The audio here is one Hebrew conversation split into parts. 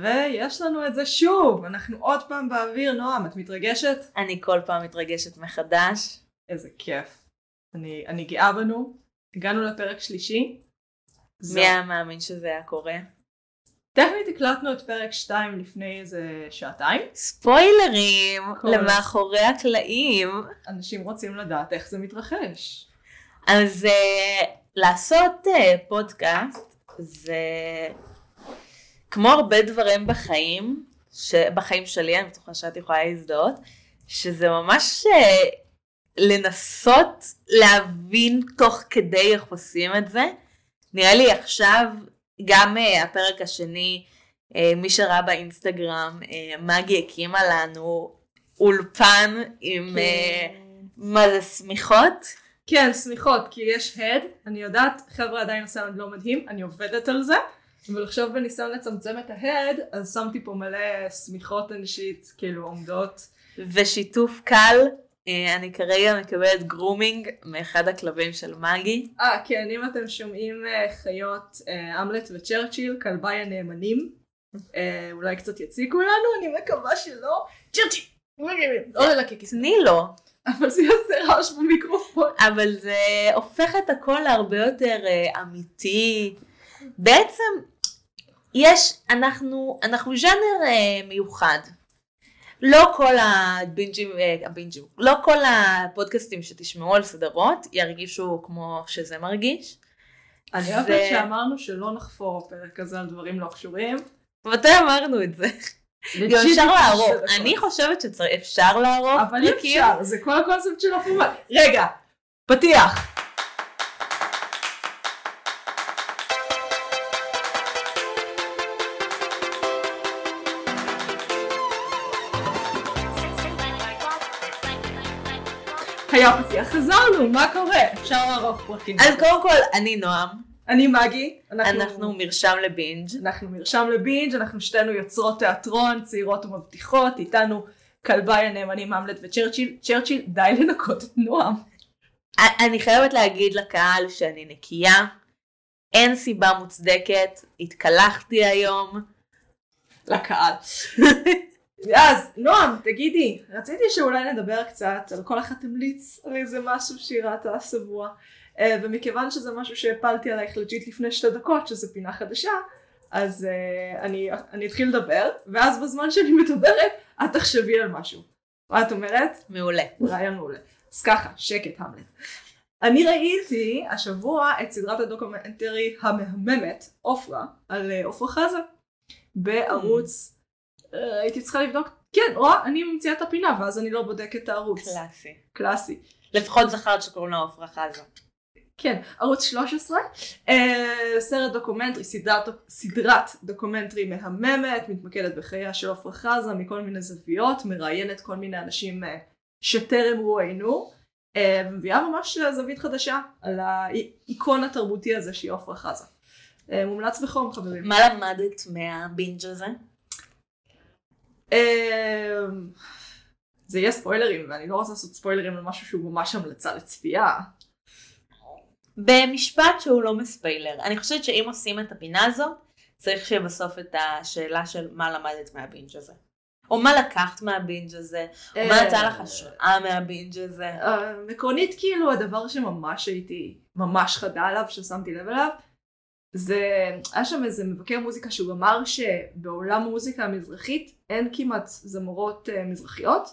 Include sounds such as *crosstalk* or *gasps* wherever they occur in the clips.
ויש לנו את זה שוב, אנחנו עוד פעם באוויר, נועם, את מתרגשת? אני כל פעם מתרגשת מחדש. איזה כיף. אני, אני גאה בנו, הגענו לפרק שלישי. מי היה מאמין שזה היה קורה? טכנית הקלטנו את פרק 2 לפני איזה שעתיים. ספוילרים כל- למאחורי הקלעים. אנשים רוצים לדעת איך זה מתרחש. אז uh, לעשות uh, פודקאסט זה כמו הרבה דברים בחיים, בחיים שלי, אני בטוחה שאת יכולה להזדהות, שזה ממש uh, לנסות להבין תוך כדי איך עושים את זה. נראה לי עכשיו, גם uh, הפרק השני, uh, מי שראה באינסטגרם, מגי הקימה לנו אולפן עם uh, מה זה שמיכות? כן, סמיכות, כי יש הד, אני יודעת, חבר'ה עדיין הסאונד לא מדהים, אני עובדת על זה, אבל עכשיו בניסיון לצמצם את ההד, אז שמתי פה מלא שמיכות אנשים, כאילו עומדות. ושיתוף קל, אה, אני כרגע מקבלת grooming מאחד הכלבים של מגי. אה, כן, אם אתם שומעים אה, חיות אה, המלט וצ'רצ'יל, כלביי הנאמנים, אולי קצת יציקו לנו, אני מקווה שלא. צ'רצ'יל! לא ללקק, תני לו, אבל זה יעשה רעש במיקרופון. אבל זה הופך את הכל להרבה יותר אמיתי. בעצם, יש, אנחנו, אנחנו ז'אנר אה, מיוחד. לא כל הבינג'ים, אה, הבינג'ים, לא כל הפודקאסטים שתשמעו על סדרות ירגישו כמו שזה מרגיש. אני אוהבת זה- שאמרנו שלא נחפור הפרק הזה על דברים לא קשורים. מתי אמרנו את זה? גם אפשר לערוך. אני חושבת שאפשר לערוך אבל אי פרקים. אפשר, זה כל הקונספט של הפורמט. רגע, פתיח. היה פתיח, חזרנו, מה קורה? אפשר לערוך פרקים. אז קודם כל, אני נועם, אני מגי, אנחנו מרשם לבינג'. אנחנו מרשם לבינג', אנחנו שתינו יוצרות תיאטרון, צעירות ומבטיחות, איתנו כלביי הנאמנים המלט וצ'רצ'יל, צ'רצ'יל, די לנקות את נועם. אני חייבת להגיד לקהל שאני נקייה, אין סיבה מוצדקת, התקלחתי היום. לקהל. *laughs* אז נועם, תגידי, רציתי שאולי נדבר קצת על כל אחד תמליץ על איזה משהו שהיא ראתה השבוע, אה, ומכיוון שזה משהו שהפלתי עלייך legit לפני שתי דקות, שזה פינה חדשה, אז אה, אני, אני אתחיל לדבר, ואז בזמן שאני מדברת, את תחשבי על משהו. מה את אומרת? מעולה. רעיון מעולה. אז ככה, שקט המלט. אני ראיתי השבוע את סדרת הדוקומנטרי המהממת, עופרה, על אה, עופרה חזה, בערוץ, אה, הייתי צריכה לבדוק, כן, או אני ממציאה את הפינה ואז אני לא בודקת את הערוץ. קלאסי. קלאסי. לפחות זכרת שקוראים לה עפרה חזה. כן, ערוץ 13, אה, סרט דוקומנטרי, סדרת, סדרת דוקומנטרי מהממת, מתמקדת בחייה של עפרה חזה מכל מיני זוויות, מראיינת כל מיני אנשים אה, שטרם רואיינו, אה, ומביאה ממש זווית חדשה על האיקון התרבותי הזה שהיא עפרה חזה. אה, מומלץ בחום חברים. מה למדת מהבינג' הזה? אה, זה יהיה ספוילרים ואני לא רוצה לעשות ספוילרים על משהו שהוא ממש המלצה לצפייה. במשפט שהוא לא מספיילר. אני חושבת שאם עושים את הפינה הזאת, צריך שיהיה בסוף את השאלה של מה למדת מהבינג' הזה. או מה לקחת מהבינג' הזה, או מה נתן לך השראה מהבינג' הזה. אה, עקרונית כאילו הדבר שממש הייתי ממש חדה עליו ששמתי לב אליו זה היה שם איזה מבקר מוזיקה שהוא אמר שבעולם המוזיקה המזרחית אין כמעט זמורות uh, מזרחיות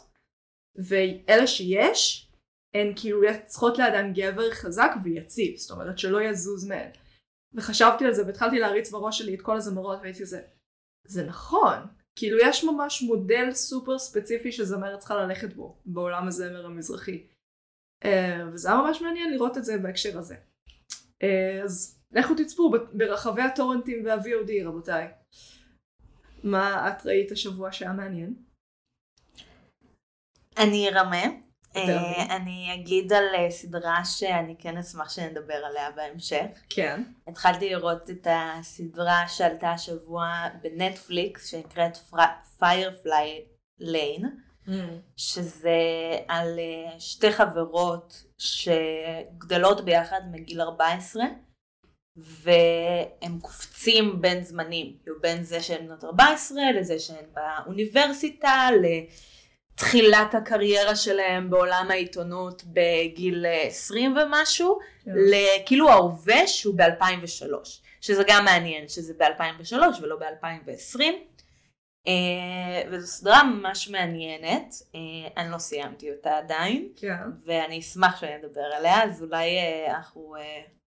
ואלה שיש הן כאילו צריכות לאדם גבר חזק ויציב זאת אומרת שלא יזוז מהן. וחשבתי על זה והתחלתי להריץ בראש שלי את כל הזמרות והייתי כזה זה נכון. כאילו יש ממש מודל סופר ספציפי שזמרת צריכה ללכת בו בעולם הזמר המזרחי. אה, וזה היה ממש מעניין לראות את זה בהקשר הזה. אה, אז לכו תצפו ברחבי הטורנטים וה-VOD רבותיי. מה את ראית השבוע שהיה מעניין? אני ארמה. אה, אני אגיד על אה, סדרה שאני כן אשמח שנדבר עליה בהמשך. כן. התחלתי לראות את הסדרה שעלתה השבוע בנטפליקס שנקראת Firefly Lane. שזה על אה, שתי חברות שגדלות ביחד מגיל 14 והם קופצים בין זמנים, כאילו בין זה שהן בנות 14 לזה שהן באוניברסיטה, לתחילת הקריירה שלהם בעולם העיתונות בגיל 20 ומשהו, כן. לכאילו ההווה שהוא ב-2003, שזה גם מעניין שזה ב-2003 ולא ב-2020. Uh, וזו סדרה ממש מעניינת, uh, אני לא סיימתי אותה עדיין, כן. ואני אשמח שאני אדבר עליה, אז אולי אה, אנחנו, אה,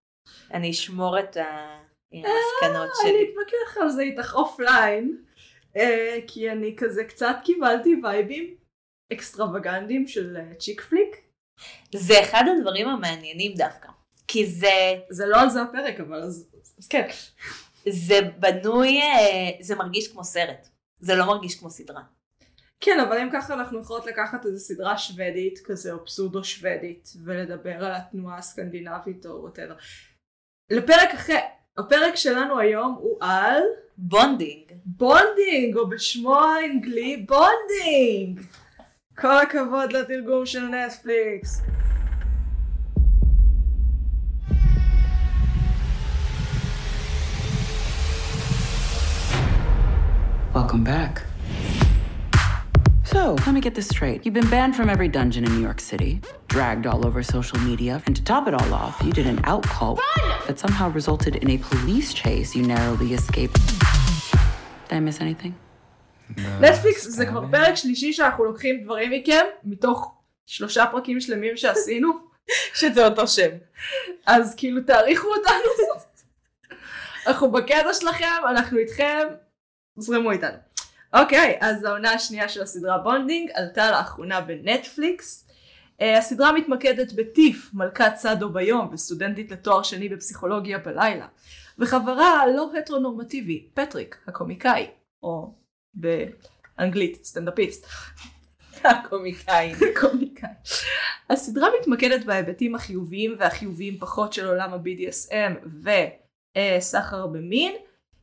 אני אשמור את המסקנות אני שלי. אתווכח על זה איתך offline, אה, כי אני כזה קצת קיבלתי וייבים אקסטרווגנטיים של אה, chick flick. זה אחד הדברים המעניינים דווקא, כי זה, זה לא על זה הפרק, אבל אז, אז כן. זה בנוי, אה, זה מרגיש כמו סרט, זה לא מרגיש כמו סדרה. כן, אבל אם ככה אנחנו יכולות לקחת איזה סדרה שוודית כזה, או פסאודו שוודית, ולדבר על התנועה הסקנדינבית או whatever. לפרק אחר, הפרק שלנו היום הוא על בונדינג. בונדינג, או בשמו האנגלי Bonding. כל הכבוד לתרגום של נטפליקס. Welcome back. So, let me get this straight. You've been banned from every dungeon in New York City, dragged all over social media, and to top it all off, you did an out call that somehow resulted in a police chase you narrowly escaped. Did I miss anything? נטפליקס זה כבר פרק שלישי שאנחנו לוקחים דברים מכם, מתוך שלושה פרקים שלמים שעשינו, שזה אותו שם. אז כאילו תעריכו אותנו. אנחנו בקטע שלכם, אנחנו איתכם, זרמו איתנו. אוקיי, אז העונה השנייה של הסדרה בונדינג עלתה לאחרונה בנטפליקס. אה, הסדרה מתמקדת בטיף, מלכת סאדו ביום וסטודנטית לתואר שני בפסיכולוגיה בלילה. וחברה הלא הטרונורמטיבי, פטריק, הקומיקאי, או באנגלית, סטנדאפיסט. הקומיקאים. קומיקאי. הסדרה מתמקדת בהיבטים החיוביים והחיוביים פחות של עולם ה-BDSM וסחר במין.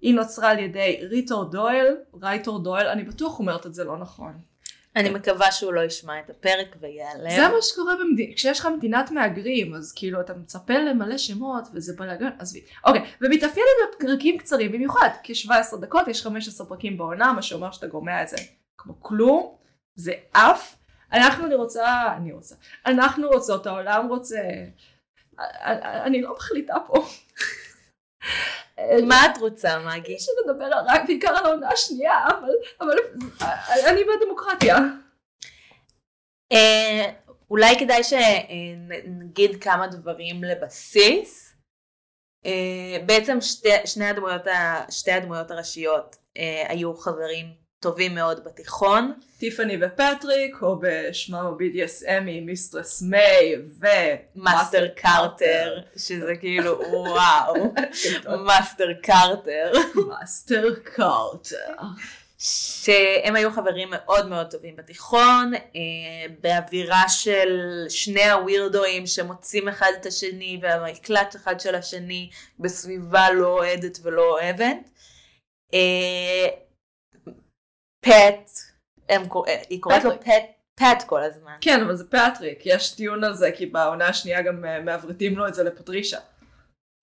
היא נוצרה על ידי ריטור דויל, רייטור דויל, אני בטוח אומרת את זה לא נכון. אני מקווה שהוא לא ישמע את הפרק ויעלם. זה מה שקורה במדינה, כשיש לך מדינת מהגרים, אז כאילו אתה מצפה למלא שמות וזה בלאגן, עזבי. אוקיי, ומתאפיינת בפרקים קצרים במיוחד, כ-17 דקות, יש 15 פרקים בעונה, מה שאומר שאתה גומע את זה כמו כלום, זה עף. אנחנו אני רוצה, אני רוצה, אנחנו רוצות, העולם רוצה, אני אני לא מחליטה פה. מה את רוצה, מגי? שנדבר רק בעיקר על העונה השנייה, אבל, אבל אני בדמוקרטיה. אה, אולי כדאי שנגיד כמה דברים לבסיס. אה, בעצם שתי, שני הדמויות, ה- שתי הדמויות הראשיות אה, היו חברים טובים מאוד בתיכון. טיפני ופטריק, או בשמם ה-BDSM היא Mistress May Master Carter, שזה כאילו וואו, *laughs* Master Carter. Master Carter. שהם היו חברים מאוד מאוד טובים בתיכון, אה, באווירה של שני הווירדואים שמוצאים אחד את השני והמקלט אחד של השני בסביבה לא אוהדת ולא אוהבת. פט, הם קור- אה, היא קוראת לו פט, פט כל הזמן. כן, אבל זה פטריק, יש טיעון על זה, כי בעונה השנייה גם אה, מעברתים לו את זה לפטרישה.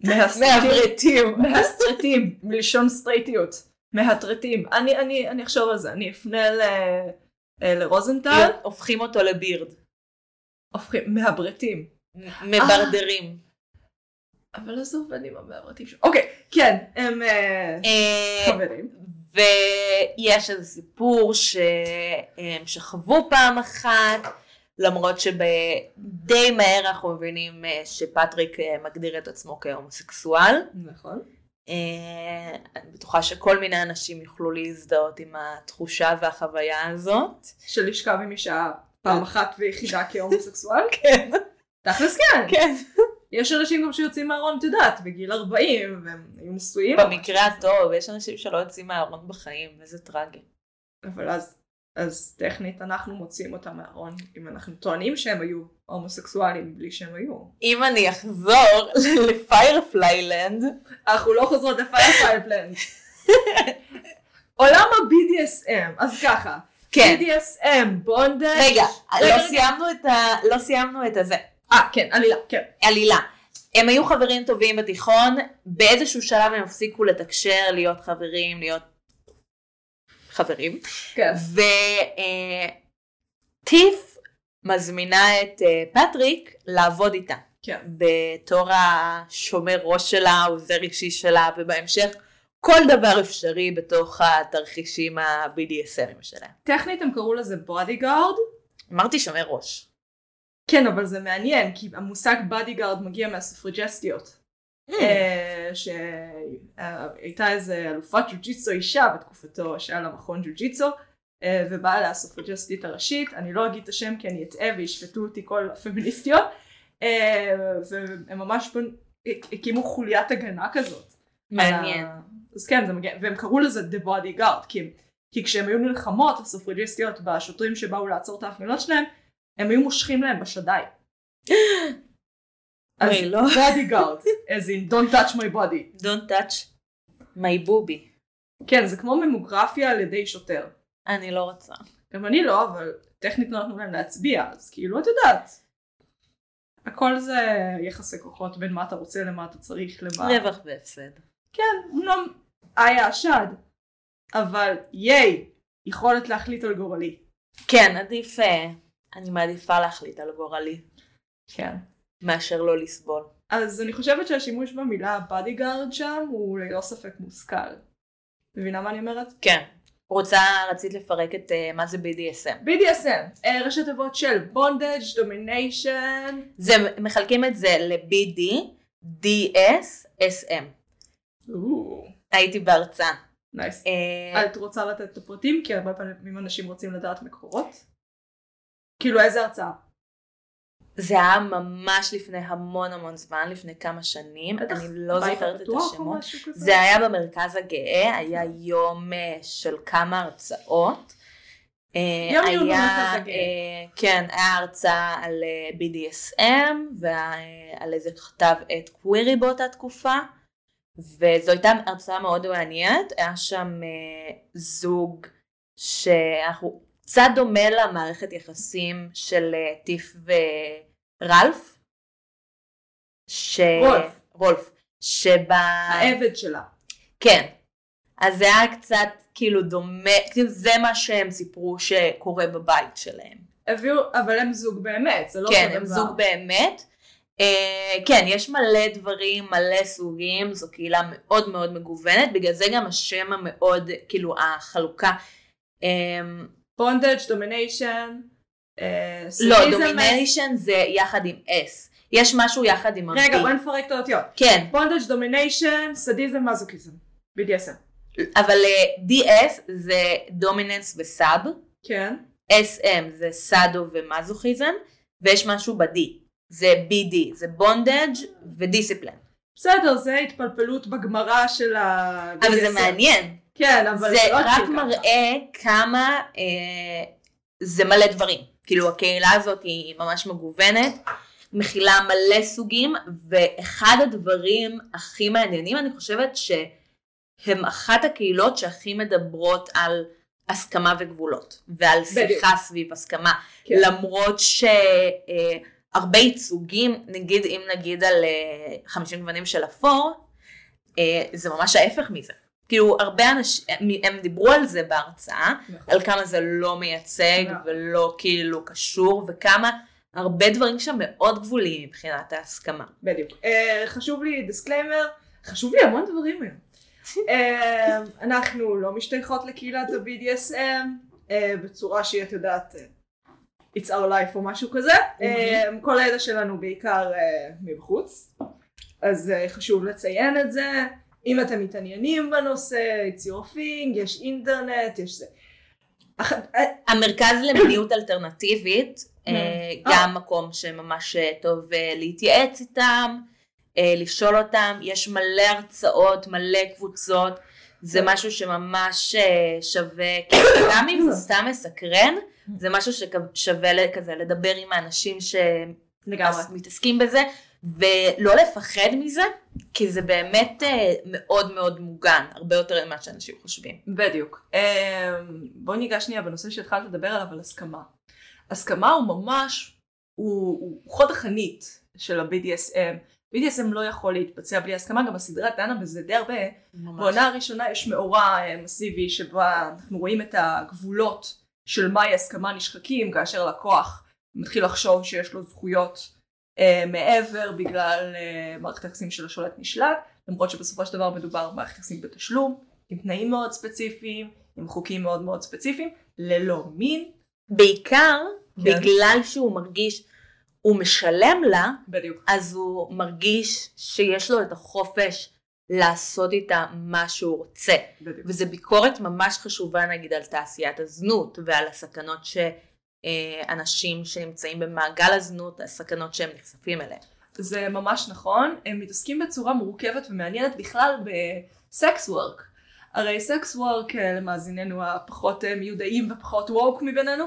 *laughs* מעברתים. מהסטרטים, מלשון סטרייטיות. מהטרטים. אני, אני, אני אחשוב על זה, אני אפנה ל, אה, לרוזנטל, הופכים אותו לבירד. הופכים, מהברטים. מברדרים. אבל עזוב, אני עם המעברתים שלו. אוקיי, כן, הם חברים. ויש איזה סיפור שהם שכבו פעם אחת, למרות שדי מהר אנחנו מבינים אה, שפטריק אה, מגדיר את עצמו כהומוסקסואל. נכון. אה, אני בטוחה שכל מיני אנשים יוכלו להזדהות עם התחושה והחוויה הזאת. של לשכב עם אישה פעם אחת ויחידה כהומוסקסואל. *laughs* כן. תכלס כן. כן. יש אנשים גם שיוצאים מהארון, את יודעת, בגיל 40, והם היו נשואים. במקרה הטוב, יש אנשים שלא יוצאים מהארון בחיים, וזה טרגי. אבל אז, אז טכנית אנחנו מוציאים אותם מהארון, אם אנחנו טוענים שהם היו הומוסקסואלים בלי שהם היו. אם אני אחזור *laughs* ל Firefly Lane, אנחנו לא חוזרות ל Firefly Lane. עולם ה-BDSM, אז ככה. כן. BDSM, bondage. רגע, רגע, לא רגע. סיימנו את ה... לא סיימנו את הזה. אה, כן, עלילה, כן. עלילה. הם היו חברים טובים בתיכון, באיזשהו שלב הם הפסיקו לתקשר, להיות חברים, להיות חברים. כן. וטיף מזמינה את אה, פטריק לעבוד איתה. כן. בתור השומר ראש שלה, עוזר אישי שלה, ובהמשך כל דבר אפשרי בתוך התרחישים ה-BDSMים שלהם. טכנית הם קראו לזה bodyguard. אמרתי שומר ראש. כן, אבל זה מעניין, כי המושג bodyguard מגיע מהסופרג'סטיות. אה, שהייתה איזה אלופת ג'ו-ג'יצו אישה בתקופתו שהיה לה מכון ג'ו-ג'יצו אה, ובאה לה הסופרג'סטית הראשית, אני לא אגיד את השם כי אני אטעה וישפטו אותי כל הפמיניסטיות אה, והם ממש הקימו חוליית הגנה כזאת. מעניין. אז כן, זה מגיע, והם קראו לזה The Bodyguard, כי, כי כשהם היו נלחמות, הסופרג'יסטיות בשוטרים שבאו לעצור את ההפגנות שלהם, הם היו מושכים להם בשדיים. *gasps* אז לא. *laughs* bodyguard, as in don't touch my body. Don't touch my booby. כן, זה כמו ממוגרפיה על ידי שוטר. אני לא רוצה. גם אני לא, אבל טכנית לא נתנו להם להצביע, אז כאילו, את יודעת. הכל זה יחסי כוחות בין מה אתה רוצה למה אתה צריך למה. רווח והפסד. כן, אומנם איה השד, אבל ייי, יכולת להחליט על גורלי. כן, עדיף, אה, אני מעדיפה להחליט על גורלי, כן. מאשר לא לסבול. אז אני חושבת שהשימוש במילה bodyguard שם הוא ללא ספק מושכל. מבינה מה אני אומרת? כן. רוצה, רצית לפרק את אה, מה זה BDSM. BDSM, אה, ראשי תיבות של bondage, domination, זה, מחלקים את זה ל-BD, DS, SM. הייתי בהרצאה. נייס. אה, את רוצה לתת את הפרטים? כי הרבה פעמים אנשים רוצים לדעת מקורות. כאילו איזה הרצאה? זה היה ממש לפני המון המון זמן, לפני כמה שנים, בטח אני לא זוכרת את השמות. זה היה במרכז הגאה, היה יום אה, של כמה הרצאות. אה, יום עיון היה, במרכז הגאה. אה, כן, היה הרצאה על BDSM ועל איזה כתב עת קווירי באותה תקופה. וזו הייתה הרצאה מאוד מעניינת, היה שם זוג שאנחנו, קצת דומה למערכת יחסים של אה, טיף ורלף. ש... רולף. רולף. שבה... העבד שלה. כן. אז זה היה קצת כאילו דומה, כאילו זה מה שהם סיפרו שקורה בבית שלהם. הביאו, אבל הם זוג באמת, זה לא כן, הם דבר. זוג באמת. אה, כן, יש מלא דברים, מלא סוגים, זו קהילה מאוד מאוד מגוונת, בגלל זה גם השם המאוד, כאילו החלוקה. אמ, bondage, domination, אה, לא, domination זה יחד עם S. יש משהו יחד עם רגע. בוא נפרק את האותיות. כן, bondage, domination, sadism, masochism. BDSM. אבל uh, DS זה דומיננס וסאב. כן. SM זה סאדו ומזוכיזם, ויש משהו ב-D, זה BD, זה בונדג' ודיסציפלין. בסדר, זה התפלפלות בגמרא של ה... אבל זה. מעניין, כן, אבל זה לא רק. מראה כמה אה, זה מלא דברים. כאילו הקהילה הזאת היא ממש מגוונת, מכילה מלא סוגים, ואחד הדברים הכי מעניינים, אני חושבת שהם אחת הקהילות שהכי מדברות על הסכמה וגבולות, ועל בדיוק. שיחה סביב הסכמה. כן. למרות שהרבה ייצוגים, נגיד אם נגיד על אה, 50 גוונים של אפור, אה, זה ממש ההפך מזה. כאילו הרבה אנשים, הם דיברו על זה בהרצאה, נכון. על כמה זה לא מייצג נכון. ולא כאילו קשור, וכמה הרבה דברים שם מאוד גבוליים מבחינת ההסכמה. בדיוק. אה, חשוב לי disclaimer, חשוב לי המון דברים היום. *laughs* אה, אנחנו לא משתייכות לקהילת ה-BDSM אה, בצורה שהיא, את יודעת, אה, It's our life או משהו כזה. אה, כל הידע שלנו בעיקר אה, מבחוץ, אז אה, חשוב לציין את זה. אם אתם מתעניינים בנושא, it's your thing, יש אינטרנט, יש זה. אה, המרכז למיניות אלטרנטיבית, אה, אה. גם מקום שממש אה, טוב אה, להתייעץ איתם, אה, לשאול אותם, יש מלא הרצאות, מלא קבוצות, זה אה. משהו שממש אה, שווה, כאילו, *coughs* גם אם זה סתם מסקרן, זה משהו ששווה כזה לדבר עם האנשים. שמתעסקים בזה, ולא לפחד מזה, כי זה באמת אה, מאוד מאוד מוגן, הרבה יותר ממה שאנשים חושבים. בדיוק. בוא ניגע שנייה בנושא שהתחלת לדבר עליו, על הסכמה. הסכמה הוא ממש, הוא, הוא חוד החנית של ה-BDSM, BDSM לא יכול להתבצע בלי הסכמה, גם הסדרה דנה בזה די הרבה. ממש. בעונה הראשונה יש מאורע אה, מסיבי שבה אנחנו רואים את הגבולות של מהי הסכמה נשחקים, כאשר לקוח מתחיל לחשוב שיש לו זכויות אה, מעבר בגלל אה, מערכת היחסים של השולט נשלט, למרות שבסופו של דבר מדובר במערכת יחסים בתשלום, עם תנאים מאוד ספציפיים, עם חוקים מאוד מאוד ספציפיים, ללא מין. בעיקר כן. בגלל שהוא מרגיש, הוא משלם לה, בדיוק. אז הוא מרגיש שיש לו את החופש לעשות איתה מה שהוא רוצה. בדיוק. וזה ביקורת ממש חשובה נגיד על תעשיית הזנות ועל הסכנות שאנשים שנמצאים במעגל הזנות, הסכנות שהם נחשפים אליהן. זה ממש נכון, הם מתעסקים בצורה מורכבת ומעניינת בכלל ב sex work. הרי sex work למאזיננו הפחות אה, מיודעים ופחות woke מבינינו,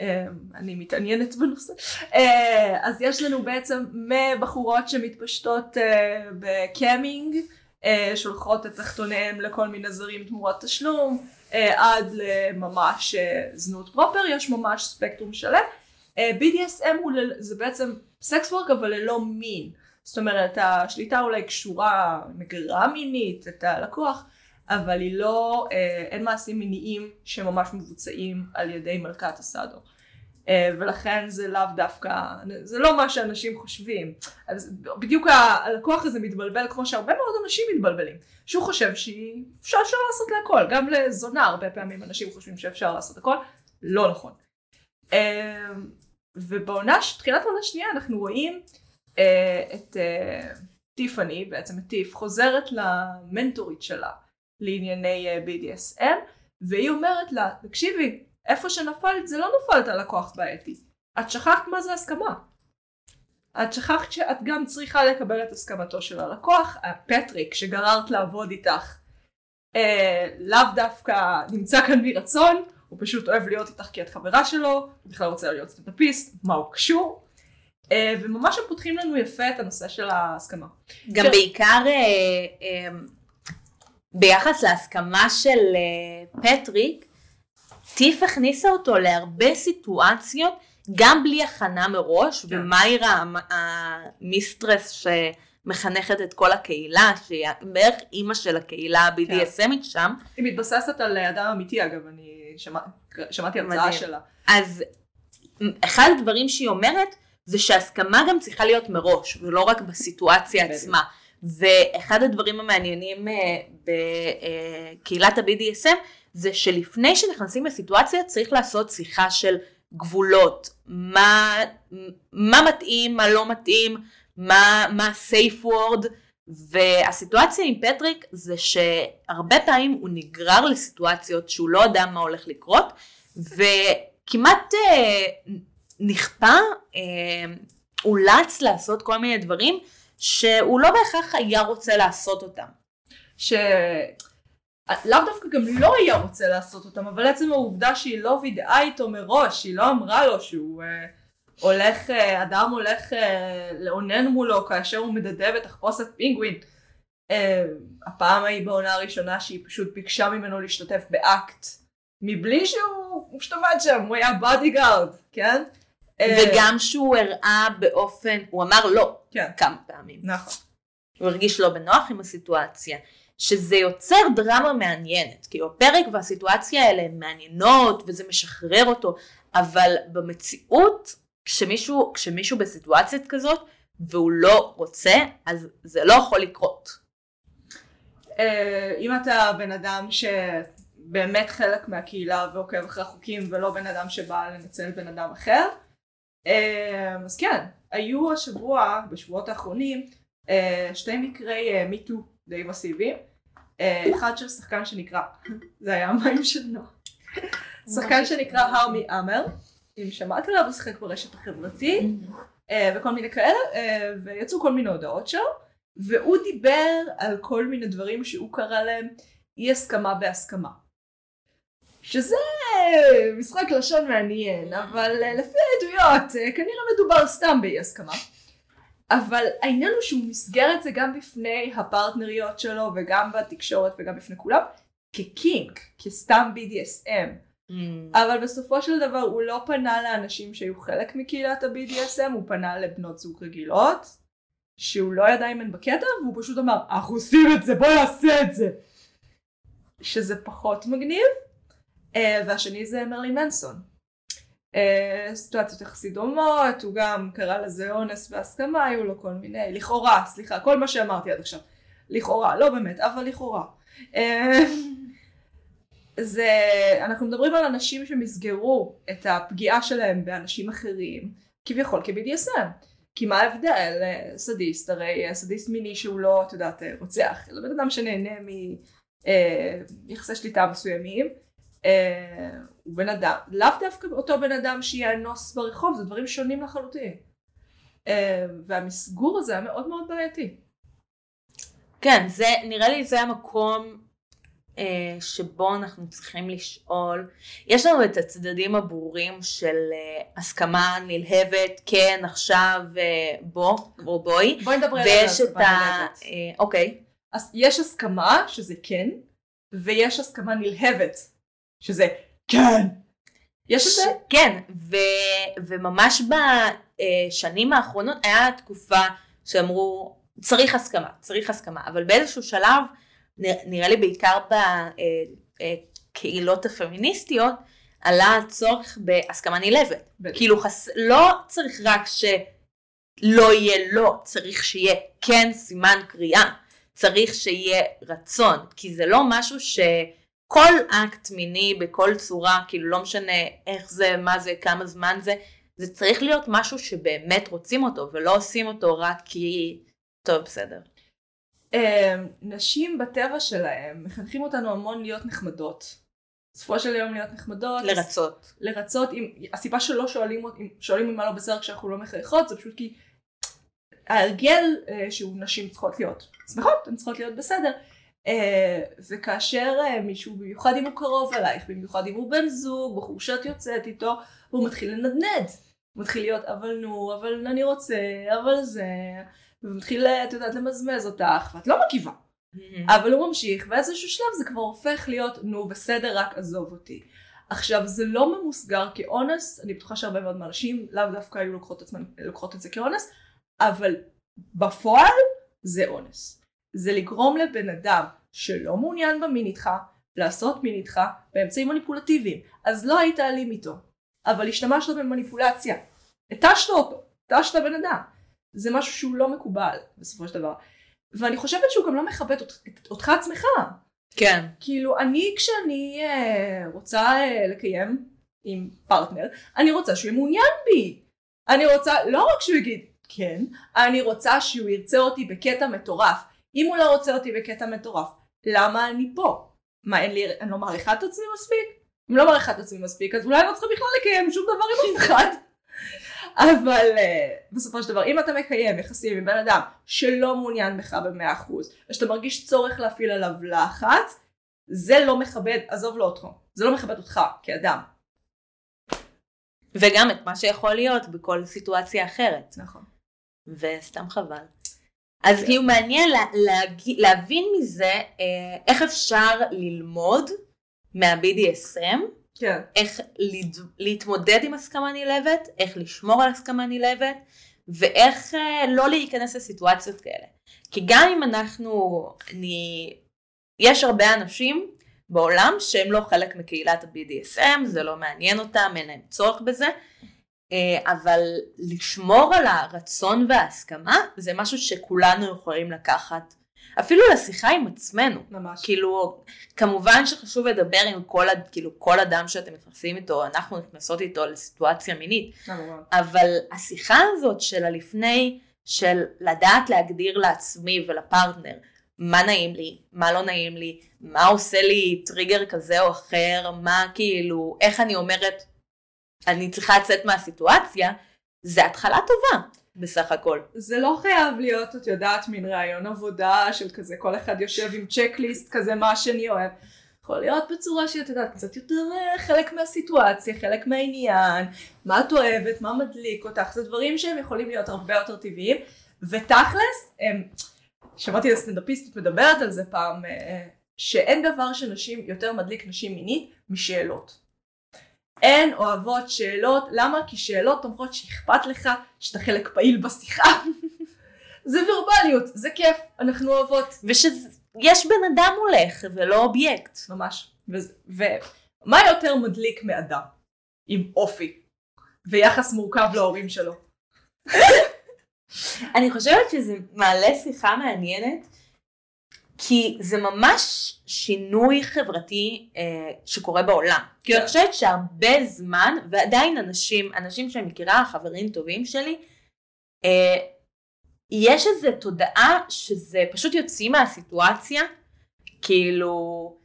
אה, אני מתעניינת בנושא, אה, אז יש לנו בעצם מבחורות שמתפשטות אה, ב camming, אה, שולחות את תחתוניהם לכל מיני זרים תמורת תשלום, אה, עד לממש אה, זנות proper, יש ממש ספקטרום שלם. אה, BDSM הוא זה בעצם סקס וורק אבל ללא מין. זאת אומרת השליטה אולי קשורה מגרה מינית את הלקוח, אבל היא לא, אה, אין מעשים מיניים שממש מבוצעים על ידי מלכת הסאדו. אה, ולכן זה לאו דווקא, זה לא מה שאנשים חושבים. אז בדיוק הלקוח הזה מתבלבל כמו שהרבה מאוד אנשים מתבלבלים. שהוא חושב שאפשר אפשר לעשות להכל, גם לזונה הרבה פעמים אנשים חושבים שאפשר לעשות הכל, לא נכון. אה, ובעונה, תחילת העונה שנייה אנחנו רואים אה, את טיפאני, בעצם את טיף, חוזרת למנטורית שלה לענייני BDSM, והיא אומרת לה, תקשיבי, איפה שנפלת זה לא נפלת על לקוח בעייתי, את שכחת מה זה הסכמה. את שכחת שאת גם צריכה לקבל את הסכמתו של הלקוח, פטריק שגררת לעבוד איתך, אה, לאו דווקא נמצא כאן מרצון, הוא פשוט אוהב להיות איתך כי את חברה שלו, הוא בכלל רוצה להיות סטנדאפיסט, מה הוא קשור, אה, וממש הם פותחים לנו יפה את הנושא של ההסכמה. גם כן. בעיקר אה, אה, ביחס להסכמה של אה, פטריק, טיף הכניסה אותו להרבה סיטואציות, גם בלי הכנה מראש, כן. ומיירה המ- ה mistress שמחנכת את כל הקהילה, שהיא בערך אימא של הקהילה ה-BDSMית שם, היא מתבססת על אדם אמיתי אגב, אני שמע, שמעתי הרצאה. שלה. אז אחד הדברים שהיא אומרת זה שהסכמה גם צריכה להיות מראש ולא רק בסיטואציה. עצמה. ואחד הדברים המעניינים אה, בקהילת ה-BDSM זה שלפני שנכנסים לסיטואציה צריך לעשות שיחה של גבולות, מה, מה מתאים, מה לא מתאים, מה, מה safe word, והסיטואציה עם פטריק זה שהרבה פעמים הוא נגרר לסיטואציות שהוא לא יודע מה הולך לקרות, וכמעט אה, נכפה, אה, אולץ לעשות כל מיני דברים שהוא לא בהכרח היה רוצה לעשות אותם. שלאו דווקא גם לא היה רוצה לעשות אותם, אבל עצם העובדה שהיא לא וידאה איתו מראש, היא לא אמרה לו שהוא אה, הולך, אה, אדם הולך אה, לאונן מולו כאשר הוא מדדה בתחפושת פינגווין. אה, הפעם ההיא בעונה הראשונה שהיא פשוט ביקשה ממנו להשתתף באקט, מבלי שהוא עמד שם, הוא היה bodyguard, כן? אה, וגם שהוא הראה באופן, הוא אמר לא כן, כמה פעמים. נכון. הוא הרגיש לא בנוח עם הסיטואציה. שזה יוצר דרמה מעניינת, כאילו הפרק והסיטואציה האלה הן מעניינות וזה משחרר אותו, אבל במציאות, כשמישהו, כשמישהו בסיטואציה כזאת והוא לא רוצה, אז זה לא יכול לקרות. אה, אם אתה בן אדם שבאמת חלק מהקהילה ועוקב אחרי החוקים ולא בן אדם שבא לנצל בן אדם אחר, אה, אז כן, היו השבוע, בשבועות האחרונים, אה, שתי מקרי מיטו די מסיביים. אה, אחד של שחקן שנקרא, זה היה המים של נועה, *laughs* שחקן שנקרא הרמי אמר, אם שמעת עליו, הוא שיחק ברשת החברתית. אה, וכל מיני כאלה, אה, ויצאו כל מיני הודעות שלו, והוא דיבר על כל מיני דברים שהוא קרא להם אי הסכמה בהסכמה. שזה משחק לשון מעניין, אבל לפי העדויות אה, כנראה מדובר סתם באי הסכמה. אבל העניין הוא שהוא מסגר את זה גם בפני הפרטנריות שלו וגם בתקשורת וגם בפני כולם כקינק, כסתם BDSM. אבל בסופו של דבר הוא לא פנה לאנשים שהיו חלק מקהילת ה-BDSM, הוא פנה לבנות זוג רגילות, שהוא לא ידע אם הן בקטע, והוא פשוט אמר, אנחנו עושים את זה, בוא נעשה את זה. שזה פחות מגניב. אה, והשני זה מרלין מנסון. אה, סיטואציות יחסית דומות, הוא גם קרא לזה אונס בהסכמה, היו לו כל מיני, לכאורה, סליחה, כל מה שאמרתי עד עכשיו. לכאורה, לא באמת, אבל לכאורה. אה, זה, אנחנו מדברים על אנשים שמסגרו את הפגיעה שלהם באנשים אחרים, כביכול כ-BDSM. כי מה ההבדל? סדיסט, הרי סדיסט מיני שהוא לא, את יודעת, רוצח, אלא בן אדם שנהנה מיחסי שליטה מסוימים, אה, הוא בן אדם, לאו דווקא אותו בן אדם שיאנוס ברחוב, זה דברים שונים לחלוטין. אה, והמסגור הזה היה מאוד מאוד בעייתי. כן, זה, נראה לי זה המקום אה, שבו אנחנו צריכים לשאול. יש לנו את הצדדים הברורים של אה, הסכמה נלהבת, כן, עכשיו, אה, בוא, או בואי. בואי נדבר על ויש את הסכמה ה... נלהבת. אה, אוקיי. אז יש הסכמה שזה כן, ויש הסכמה נלהבת שזה כן. יש את זה? כן, ו, וממש בשנים האחרונות היה תקופה שאמרו צריך הסכמה, צריך הסכמה, אבל באיזשהו שלב, נראה לי בעיקר בקהילות הפמיניסטיות, עלה הצורך בהסכמה נלהבת. כאילו חס... לא צריך רק שלא יהיה לא, צריך שיהיה כן סימן קריאה, צריך שיהיה רצון, כי זה לא משהו ש... כל אקט מיני בכל צורה, כאילו לא משנה איך זה, מה זה, כמה זמן זה, זה צריך להיות משהו שבאמת רוצים אותו, ולא עושים אותו רק כי, טוב בסדר. אמ, נשים בטבע שלהם מחנכים אותנו המון להיות נחמדות. בסופו של יום להיות נחמדות. לרצות. לרצות, אם, הסיבה שלא שואלים, אם, שואלים אם מה לא בסדר כשאנחנו לא מחייכות זה פשוט כי ההרגל אה, שהוא נשים צריכות להיות שמחות, הן צריכות להיות בסדר. אה, וכאשר אה, מישהו, במיוחד אם הוא קרוב אלייך, במיוחד אם הוא בן זוג, בחור שאת יוצאת איתו, הוא מתחיל לנדנד. מתחיל להיות אבל נו, אבל אני רוצה, אבל זה, ומתחיל, אה, את יודעת, למזמז אותך, ואת לא מגיבה. אבל הוא ממשיך, באיזשהו שלב זה כבר הופך להיות, נו בסדר, רק עזוב אותי. עכשיו זה לא ממוסגר כאונס, אני בטוחה שהרבה מאוד מהנשים לאו דווקא היו לוקחות, עצמן, לוקחות את זה כאונס, אבל בפועל זה אונס. זה לגרום לבן אדם שלא מעוניין במין איתך, לעשות מין איתך באמצעים מניפולטיביים. אז לא היית אלים איתו, אבל השתמשת במניפולציה. התשת אותו, התשת בן אדם. זה משהו שהוא לא מקובל בסופו של דבר. ואני חושבת שהוא גם לא מכבד אותך, עצמך. כן. כאילו, אני כשאני אה, רוצה אה, לקיים עם פרטנר, אני רוצה שהוא יהיה מעוניין בי. אני רוצה, לא רק שהוא יגיד כן, אני רוצה שהוא ירצה אותי בקטע מטורף. אם הוא לא רוצה אותי בקטע מטורף, למה אני פה? מה, אין לי, אני לא מעריכה את עצמי מספיק? אם לא מעריכה את עצמי מספיק, אז אולי אני לא צריכה בכלל לקיים שום דבר עם אף אחד. *laughs* אבל uh, בסופו של דבר, אם אתה מקיים יחסים עם בן אדם שלא מעוניין בך במאה אחוז, ושאתה מרגיש צורך להפעיל עליו לחץ, זה לא מכבד, עזוב לו אותך, זה לא מכבד אותך כאדם. וגם את מה שיכול להיות בכל סיטואציה אחרת. נכון. וסתם חבל. אז כאילו מעניין לה, להג... להבין מזה אה, איך אפשר ללמוד מה-BDSM, כן. איך לד... להתמודד עם הסכמה נלהבת, איך לשמור על הסכמה נלהבת, ואיך אה, לא להיכנס לסיטואציות כאלה. כי גם אם אנחנו, אני, יש הרבה אנשים בעולם שהם לא חלק מקהילת ה-BDSM, זה לא מעניין אותם, אין להם צורך בזה, אבל לשמור על הרצון וההסכמה זה משהו שכולנו יכולים לקחת, אפילו לשיחה עם עצמנו. ממש. כאילו, כמובן שחשוב לדבר עם כל, כאילו, כל אדם שאתם נכנסים איתו, אנחנו נכנסות איתו לסיטואציה מינית, כמובן. אבל השיחה הזאת של הלפני, של לדעת להגדיר לעצמי ולפרטנר מה נעים לי, מה לא נעים לי, מה עושה לי טריגר כזה או אחר, מה כאילו, איך אני אומרת, אני צריכה לצאת מהסיטואציה, זה התחלה טובה בסך הכל. זה לא חייב להיות, את יודעת, מין רעיון עבודה של כזה, כל אחד יושב עם צ'קליסט כזה, מה שאני אוהב. יכול להיות בצורה שאת יודעת, קצת יותר אה, חלק מהסיטואציה, חלק מהעניין, מה את אוהבת, מה מדליק אותך, זה דברים שהם יכולים להיות הרבה יותר טבעיים, ותכלס, הם, שמעתי הסטנדאפיסטית מדברת על זה פעם, אה, שאין דבר שנשים יותר מדליק נשים מינית משאלות. הן אוהבות שאלות, למה? כי שאלות אומרות שאכפת לך, שאתה חלק פעיל בשיחה. זה ורבליות, זה כיף, אנחנו אוהבות. ושיש בן אדם מולך ולא אובייקט. ממש. ומה יותר מדליק מאדם? עם אופי. ויחס מורכב להורים שלו. *laughs* אני חושבת שזה מעלה שיחה מעניינת, כי זה ממש שינוי חברתי אה, שקורה בעולם. כי אני חושבת שהרבה זמן, ועדיין אנשים, אנשים שאני מכירה, חברים טובים שלי, אה, יש איזו תודעה שזה פשוט יוצאים מהסיטואציה, כאילו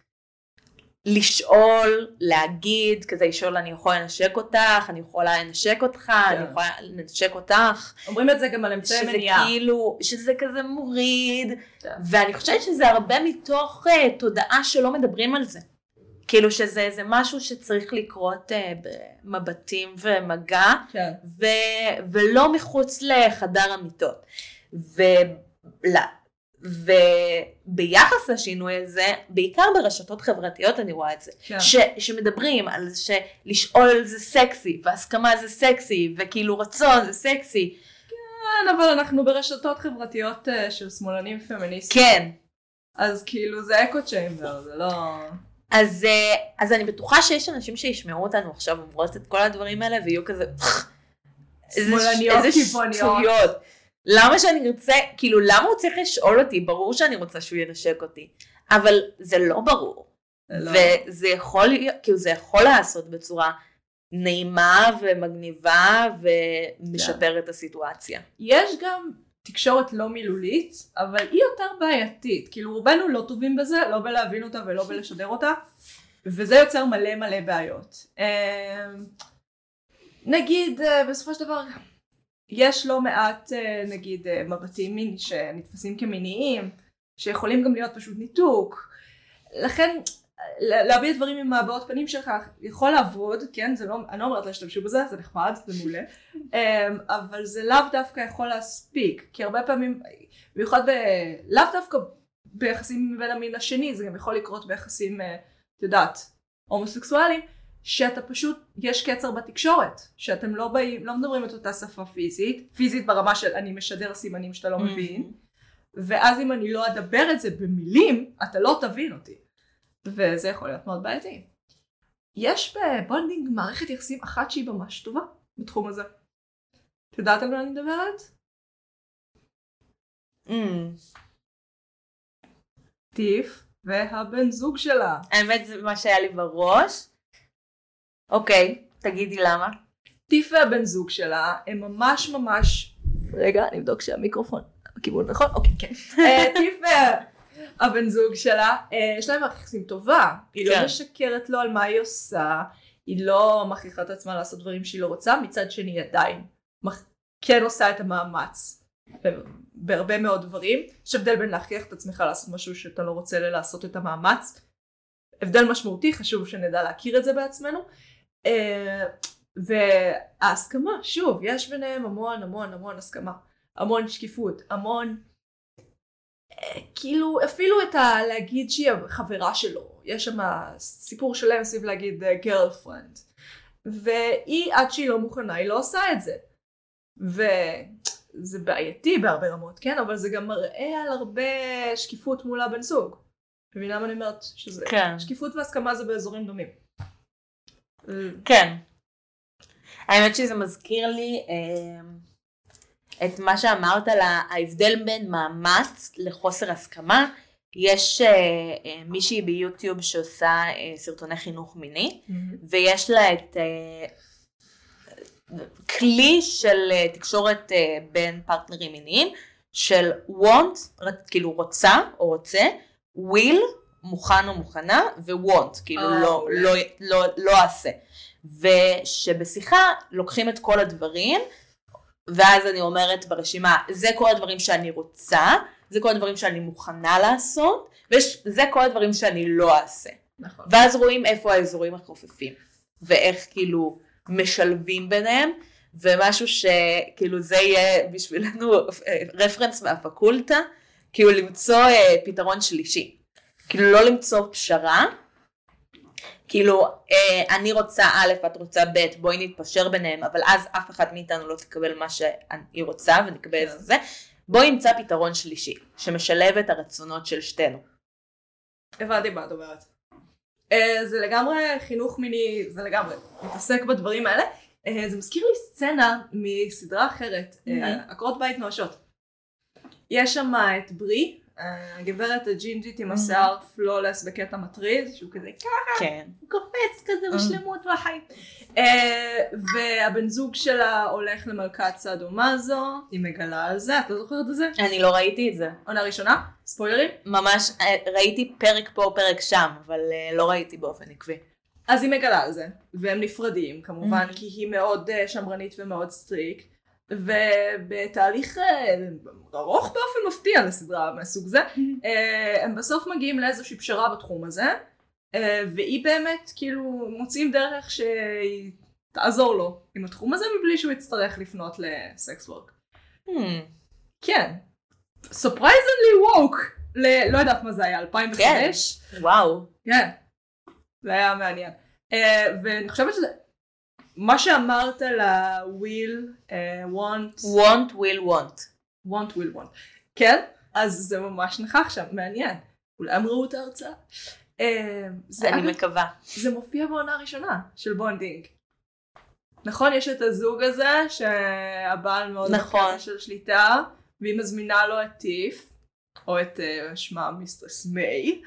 לשאול, להגיד, כזה לשאול אני יכולה לנשק אותך, אני יכולה לנשק אותך, כן. אני יכולה לנשק אותך. אומרים את זה גם על אמצעי מניעה. שזה כאילו, שזה כזה מוריד, כן. ואני חושבת שזה הרבה מתוך uh, תודעה שלא מדברים על זה. כאילו שזה איזה משהו שצריך לקרות uh, במבטים ומגע, כן. ו, ולא מחוץ לחדר המיטות. ול... וביחס לשינוי הזה, בעיקר ברשתות חברתיות אני רואה את זה, כן. ש, שמדברים על זה שלשאול זה סקסי, והסכמה זה סקסי, וכאילו רצון זה סקסי. כן, אבל אנחנו ברשתות חברתיות uh, של שמאלנים פמיניסטים. כן. אז כאילו זה אקו צ'יימבר, זה לא... אז, uh, אז אני בטוחה שיש אנשים שישמעו אותנו עכשיו אומרות את כל הדברים האלה ויהיו כזה... שמאלניות כיווניות. למה שאני ארצה, כאילו למה הוא צריך לשאול אותי? ברור שאני רוצה שהוא ינשק אותי. אבל זה לא ברור. לא. וזה יכול להיות, כאילו זה יכול לעשות בצורה נעימה ומגניבה ומשפר yeah. את הסיטואציה. יש גם תקשורת לא מילולית, אבל היא יותר בעייתית. כאילו רובנו לא טובים בזה, לא בלהבין אותה ולא בלשדר אותה, וזה יוצר מלא מלא בעיות. אמ, נגיד אה, בסופו של דבר יש לא מעט אה, נגיד אה, מבטים מין שנתפסים כמיניים, שיכולים גם להיות פשוט ניתוק. לכן להביע דברים עם הבעות פנים שלך יכול לעבוד, כן, זה לא, אני לא אומרת להשתמשו בזה, זה נחמד, זה מעולה, אמ, אבל זה לאו דווקא יכול להספיק, כי הרבה פעמים, במיוחד ב... לאו דווקא ביחסים בין המין השני, זה גם יכול לקרות ביחסים, אה, את יודעת, הומוסקסואלים, שאתה פשוט, יש קצר בתקשורת, שאתם לא באים, לא מדברים את אותה שפה פיזית, פיזית ברמה של אני משדר סימנים שאתה לא מבין, ואז אם אני לא אדבר את זה במילים, אתה לא תבין אותי. וזה יכול להיות מאוד בעייתי. יש בבונדינג מערכת יחסים אחת שהיא ממש טובה בתחום הזה. את יודעת על מה אני מדברת? טיף והבן זוג שלה. האמת זה מה שהיה לי בראש. אוקיי, תגידי למה. טיף והבן זוג שלה הם ממש ממש... רגע, אני אבדוק שהמיקרופון בכיוון נכון? אוקיי, כן. אה, טיף והבן זוג שלה, אה, יש להם מערכת יחסים טובה. היא לא כן. משקרת לו על מה היא עושה, היא לא מכריחה את עצמה לעשות דברים שהיא לא רוצה, מצד שני היא עדיין כן עושה את המאמץ. בהרבה מאוד דברים. יש הבדל בין להכריח את עצמך לעשות משהו שאתה לא רוצה לעשות את המאמץ. הבדל משמעותי, חשוב שנדע להכיר את זה בעצמנו. אה, וההסכמה, שוב, יש ביניהם המון המון המון הסכמה, המון שקיפות, המון, אה, כאילו אפילו את ה... להגיד שהיא החברה שלו, יש שם סיפור שלם סביב להגיד גרלפרנד, והיא עד שהיא לא מוכנה היא לא עושה את זה, וזה בעייתי בהרבה רמות, כן, אבל זה גם מראה על הרבה שקיפות מול הבן זוג. מבינה מה אני אומרת? שזה כן. שקיפות והסכמה זה באזורים דומים. כן. האמת שזה מזכיר לי אה, את מה שאמרת על ההבדל בין מאמץ לחוסר הסכמה. יש אה, אה, מישהי ביוטיוב שעושה אה, סרטוני חינוך מיני, mm-hmm. ויש לה את כלי של תקשורת בין פרטנרים מיניים, של want, כאילו רוצה או רוצה, will, מוכן או מוכנה, ו-want, כאילו oh, לא, לא, לא, לא אעשה. ושבשיחה לוקחים את כל הדברים, ואז אני אומרת ברשימה, זה כל הדברים שאני רוצה, זה כל הדברים שאני מוכנה לעשות, וזה כל הדברים שאני לא אעשה. נכון. ואז רואים איפה האזורים החופפים, ואיך כאילו משלבים ביניהם, ומשהו שכאילו זה יהיה בשבילנו רפרנס מהפקולטה, כאילו למצוא אה, פתרון שלישי. כאילו לא למצוא פשרה, כאילו אה, אני רוצה א', את רוצה ב', בואי נתפשר ביניהם, אבל אז אף אחד מאיתנו לא תקבל מה שהיא רוצה ונקבל את זה, בואי נמצא פתרון שלישי, שמשלב את הרצונות של שתינו. הבנתי מה את אומרת. אה, זה לגמרי חינוך מיני, זה לגמרי מתעסק בדברים האלה. אה, זה מזכיר לי סצנה מסדרה אחרת, אה. עקרות בית נואשות. יש שם את ברי, הגברת הג'ינג'ית עם. השיער פלולס בקטע מטריד, שהוא כזה ככה כן. קופץ כזה. בשלמות בחיים. אה, והבן זוג שלה הולך למלכת סאדו מאזו, היא מגלה על זה, את לא זוכרת את זה? אני לא ראיתי את זה. עונה ראשונה? ספוילרים? ממש אה, ראיתי פרק פה, פרק שם, אבל אה, לא ראיתי באופן עקבי. אז היא מגלה על זה, והם נפרדים כמובן. כי היא מאוד שמרנית ומאוד strict, ובתהליך אה, ארוך באופן מפתיע לסדרה מהסוג זה, *laughs* אה, הם בסוף מגיעים לאיזושהי פשרה בתחום הזה, אה, והיא באמת כאילו מוצאים דרך שהיא תעזור לו עם התחום הזה מבלי שהוא יצטרך לפנות לסקס וורק. Hmm. כן, surprisingly woke, ל- לא יודעת מה זה היה, 2005? וואו. כן, זה היה מעניין. ואני חושבת שזה, מה שאמרת ל-will, uh, want, want will want. want will want, כן? אז זה ממש נכח שם, מעניין. כולם ראו את ההרצאה. Uh, זה, אני אגב, מקווה. זה מופיע בעונה הראשונה של בונדינג. נכון, יש את הזוג הזה, שהבעל מאוד נכון. של שליטה, והיא מזמינה לו את טיף, או את uh, שמה מיסטרס מיי,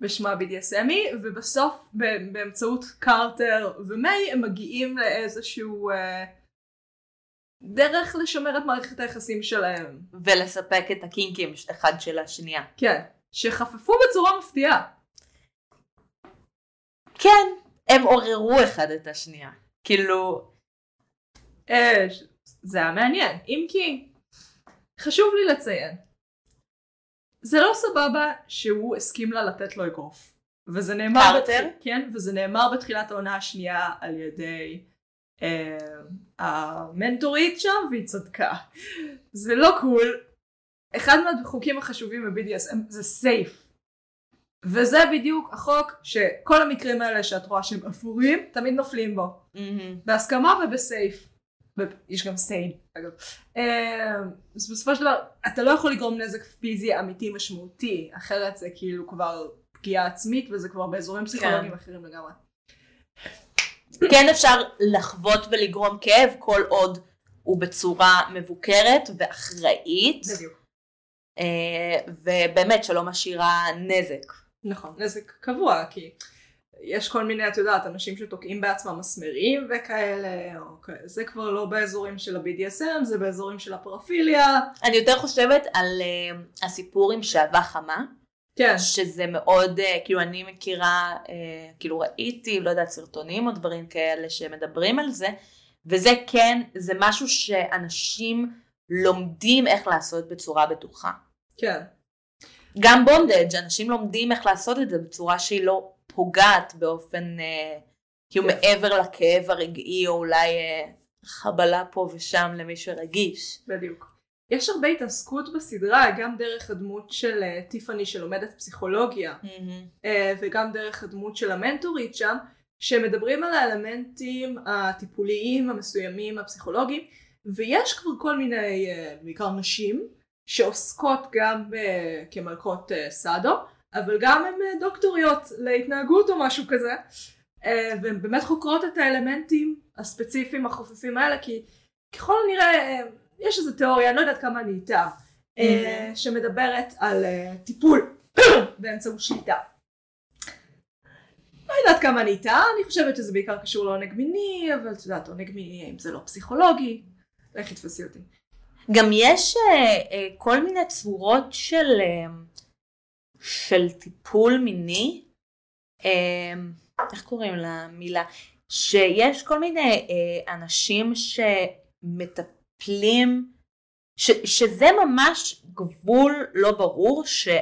בשמה BDSMי, ובסוף באמצעות קרטר ומיי הם מגיעים לאיזשהו uh, דרך לשמר את מערכת היחסים שלהם. ולספק את הקינקים אחד של השנייה. כן, שחפפו בצורה מפתיעה. כן, הם עוררו אחד את השנייה. כאילו, אה, זה היה מעניין, אם כי חשוב לי לציין, זה לא סבבה שהוא הסכים לה לתת לו אגרוף. וזה נאמר, קרטר? בתח... כן, וזה נאמר בתחילת העונה השנייה על ידי אה, המנטורית שם, והיא צדקה. זה לא קול. אחד מהחוקים החשובים ב-BDSM זה סייף. וזה בדיוק החוק שכל המקרים האלה שאת רואה שהם אפורים, תמיד נופלים בו. מהמם. בהסכמה ובסייף. יש גם סיין, אגב. אה, אז בסופו של דבר, אתה לא יכול לגרום נזק פיזי אמיתי משמעותי, אחרת זה כאילו כבר פגיעה עצמית, וזה כבר באזורים פסיכולוגיים אחרים לגמרי. כן אפשר לחוות ולגרום כאב כל עוד הוא בצורה מבוקרת ואחראית, בדיוק. אה, ובאמת שלא משאירה נזק. נכון. נזק קבוע, כי יש כל מיני, את יודעת, אנשים שתוקעים בעצמם מסמרים וכאלה, או כאלה. זה כבר לא באזורים של ה-BDSM, זה באזורים של הפרפיליה. אני יותר חושבת על uh, הסיפור עם שעווה חמה, כן. שזה מאוד, uh, כאילו אני מכירה, uh, כאילו ראיתי, לא יודעת, סרטונים או דברים כאלה שמדברים על זה, וזה כן, זה משהו שאנשים לומדים איך לעשות בצורה בטוחה. כן. גם בונדג', אנשים לומדים איך לעשות את זה בצורה שהיא לא פוגעת באופן, אה, כאילו כן. מעבר לכאב הרגעי, או אולי אה, חבלה פה ושם למי שרגיש. בדיוק. יש הרבה התעסקות בסדרה, גם דרך הדמות של אה, טיפאני שלומדת פסיכולוגיה, אה, וגם דרך הדמות של המנטורית שם, שמדברים על האלמנטים הטיפוליים המסוימים הפסיכולוגיים, ויש כבר כל מיני, אה, בעיקר נשים, שעוסקות גם כמלכות סאדו, אבל גם הן אה, דוקטוריות להתנהגות או משהו כזה, אה, והן באמת חוקרות את האלמנטים הספציפיים החופפים האלה, כי ככל הנראה אה, יש איזו תיאוריה, אני לא יודעת כמה אני איתה, שמדברת על טיפול *clears throat* באמצעות שליטה. לא יודעת כמה אני איתה, אני חושבת שזה בעיקר קשור לעונג מיני, אבל את יודעת, עונג מיני, אם זה לא פסיכולוגי, לכי תפסי אותי. גם יש אה, אה, כל מיני צורות של, אה, של טיפול מיני, אה, איך קוראים למילה? שיש כל מיני אה, אנשים שמטפלים, ש, שזה ממש גבול לא ברור, שה,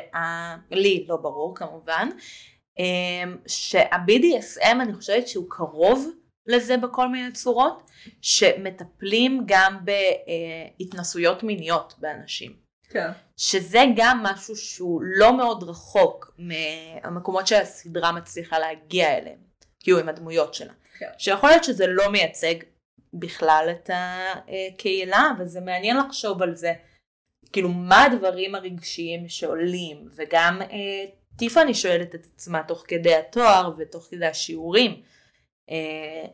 לי לא ברור כמובן, אה, שה-BDSM אני חושבת שהוא קרוב לזה בכל מיני צורות, שמטפלים גם בהתנסויות מיניות באנשים. כן. שזה גם משהו שהוא לא מאוד רחוק מהמקומות שהסדרה מצליחה להגיע אליהם, כאילו עם הדמויות שלה. כן. שיכול להיות שזה לא מייצג בכלל את הקהילה, וזה מעניין לחשוב על זה. כאילו מה הדברים הרגשיים שעולים, וגם אה, טיפאני שואלת את עצמה תוך כדי התואר ותוך כדי השיעורים, אה,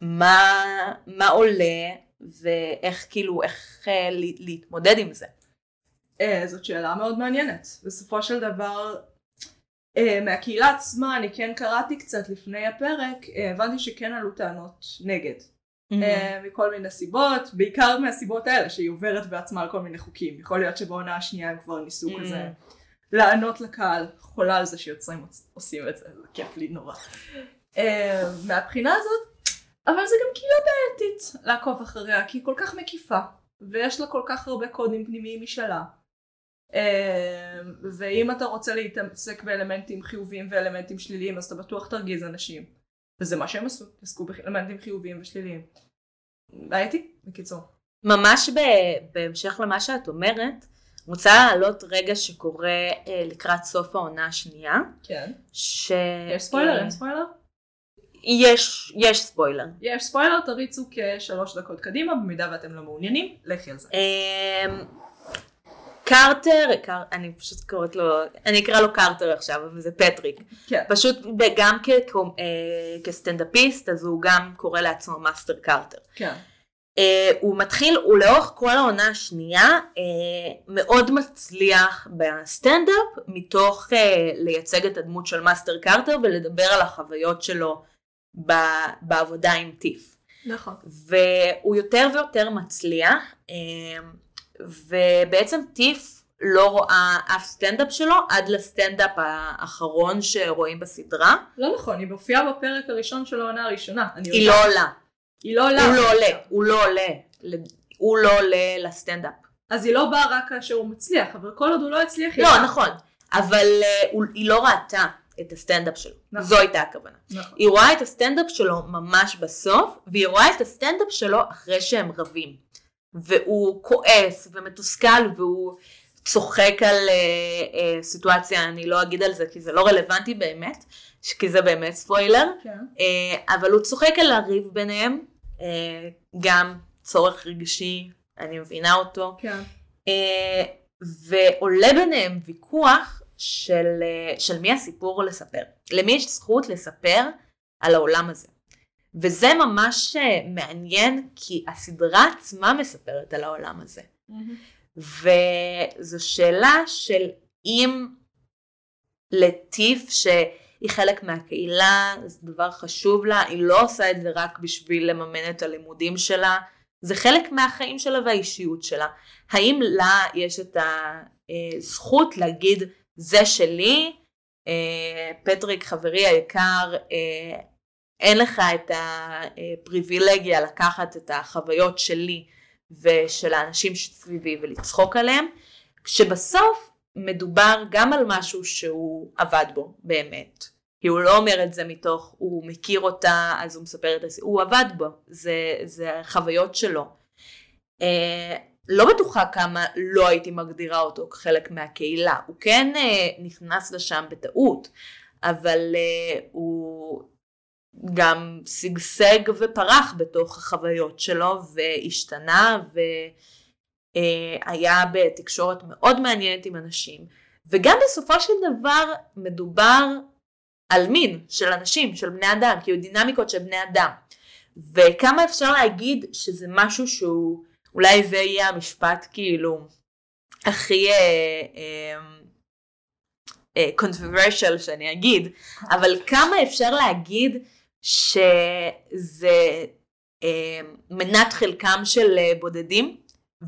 מה, מה עולה ואיך כאילו, איך אה, להתמודד עם זה. אה, זאת שאלה מאוד מעניינת. בסופו של דבר, אה, מהקהילה עצמה, אני כן קראתי קצת לפני הפרק, אה, הבנתי שכן עלו טענות נגד. Mm-hmm. מכל מיני סיבות, בעיקר מהסיבות האלה שהיא עוברת בעצמה על כל מיני חוקים. יכול להיות שבעונה השנייה הם כבר ניסו mm-hmm. כזה לענות לקהל, חולה על זה שיוצרים עושים את זה, זה כיף לי נורא. מהבחינה הזאת, אבל זה גם קהילה בעייתית לעקוב אחריה, כי היא כל כך מקיפה, ויש לה כל כך הרבה קודים פנימיים משלה. ואם אתה רוצה להתעסק באלמנטים חיוביים ואלמנטים שליליים, אז אתה בטוח תרגיז אנשים. וזה מה שהם עשו, עסקו באלמנטים חיוביים ושליליים. בעייתי, בקיצור. ממש בהמשך למה שאת אומרת, רוצה להעלות רגע שקורה אה, לקראת סוף העונה השנייה. כן. ש... יש ספוילר? אין ספוילר? יש, יש ספוילר. יש ספוילר, תריצו כשלוש דקות קדימה, במידה ואתם לא מעוניינים, לכי על זה. קרטר, קר, אני פשוט קוראת לו, אני אקרא לו קרטר עכשיו, אבל זה פטריק. כן. פשוט גם כ, אה, כסטנדאפיסט, אז הוא גם קורא לעצמו מאסטר קרטר. כן. אה, הוא מתחיל, הוא לאורך כל העונה השנייה אה, מאוד מצליח בסטנדאפ מתוך אה, לייצג את הדמות של מאסטר קרטר ולדבר על החוויות שלו בעבודה עם טיף. נכון. והוא יותר ויותר מצליח, אמ, ובעצם טיף לא רואה אף סטנדאפ שלו עד לסטנדאפ האחרון שרואים בסדרה. לא נכון, היא מופיעה בפרק הראשון של העונה הראשונה. היא לא עולה. היא לא עולה. הוא לא עולה, הוא לא עולה. הוא לא עולה לסטנדאפ. אז היא לא באה רק כאשר הוא מצליח, אבל כל עוד הוא לא הצליח... לא, נכון. אבל אה, היא לא ראתה את הסטנדאפ שלו. נכון. זו הייתה הכוונה. נכון. היא רואה את הסטנדאפ שלו ממש בסוף, והיא רואה את הסטנדאפ שלו אחרי שהם רבים. והוא כועס ומתוסכל והוא צוחק על אה, אה, סיטואציה, אני לא אגיד על זה כי זה לא רלוונטי באמת, כי זה באמת ספוילר, כן. uh, אבל הוא צוחק על הריב ביניהם, uh, גם צורך רגשי, אני מבינה אותו, כן. uh, ועולה ביניהם ויכוח של, אה, של מי הסיפור לספר. למי יש זכות לספר על העולם הזה. וזה ממש אה, מעניין כי הסדרה עצמה מספרת על העולם הזה. Mm-hmm. וזו שאלה של אם לטיף שהיא חלק מהקהילה, זה דבר חשוב לה, היא לא עושה את זה רק בשביל לממן את הלימודים שלה, זה חלק מהחיים שלה והאישיות שלה. האם לה יש את הזכות להגיד זה שלי, אה, פטריק חברי היקר, אה, אין לך את הפריבילגיה לקחת את החוויות שלי ושל האנשים שסביבי ולצחוק עליהם, כשבסוף מדובר גם על משהו שהוא עבד בו באמת. כי הוא לא אומר את זה מתוך, הוא מכיר אותה, אז הוא מספר את זה, הוא עבד בו, זה, זה החוויות שלו. אה, לא בטוחה כמה לא הייתי מגדירה אותו כחלק מהקהילה. הוא כן אה, נכנס לשם בטעות, אבל אה, הוא גם שגשג ופרח בתוך החוויות שלו והשתנה והיה אה, בתקשורת מאוד מעניינת עם אנשים. וגם בסופו של דבר מדובר על מין של אנשים, של בני אדם, כאילו דינמיקות של בני אדם. וכמה אפשר להגיד שזה משהו שהוא אולי זה יהיה המשפט כאילו הכי controversial אה, אה, אה, שאני אגיד, אבל כמה אפשר להגיד שזה אה, מנת חלקם של אה, בודדים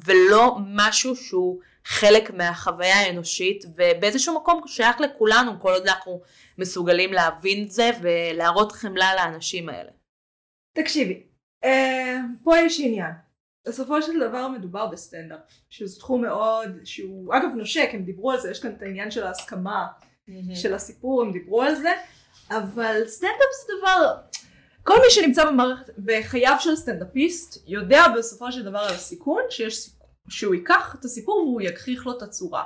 ולא משהו שהוא חלק מהחוויה האנושית ובאיזשהו מקום שייך לכולנו כל עוד אנחנו מסוגלים להבין את זה ולהראות חמלה לאנשים האלה. תקשיבי, אה, פה יש עניין. בסופו של דבר מדובר בסטנדאפ, שזה תחום מאוד, שהוא אגב נושק, הם דיברו על זה, יש כאן את העניין של ההסכמה אהמ. של הסיפור, הם דיברו על זה, אבל סטנדאפ זה דבר, כל מי שנמצא במערכת, בחייו של סטנדאפיסט, יודע בסופו של דבר על הסיכון, שיש סיכון, שהוא ייקח את הסיפור והוא יכריך לו את הצורה.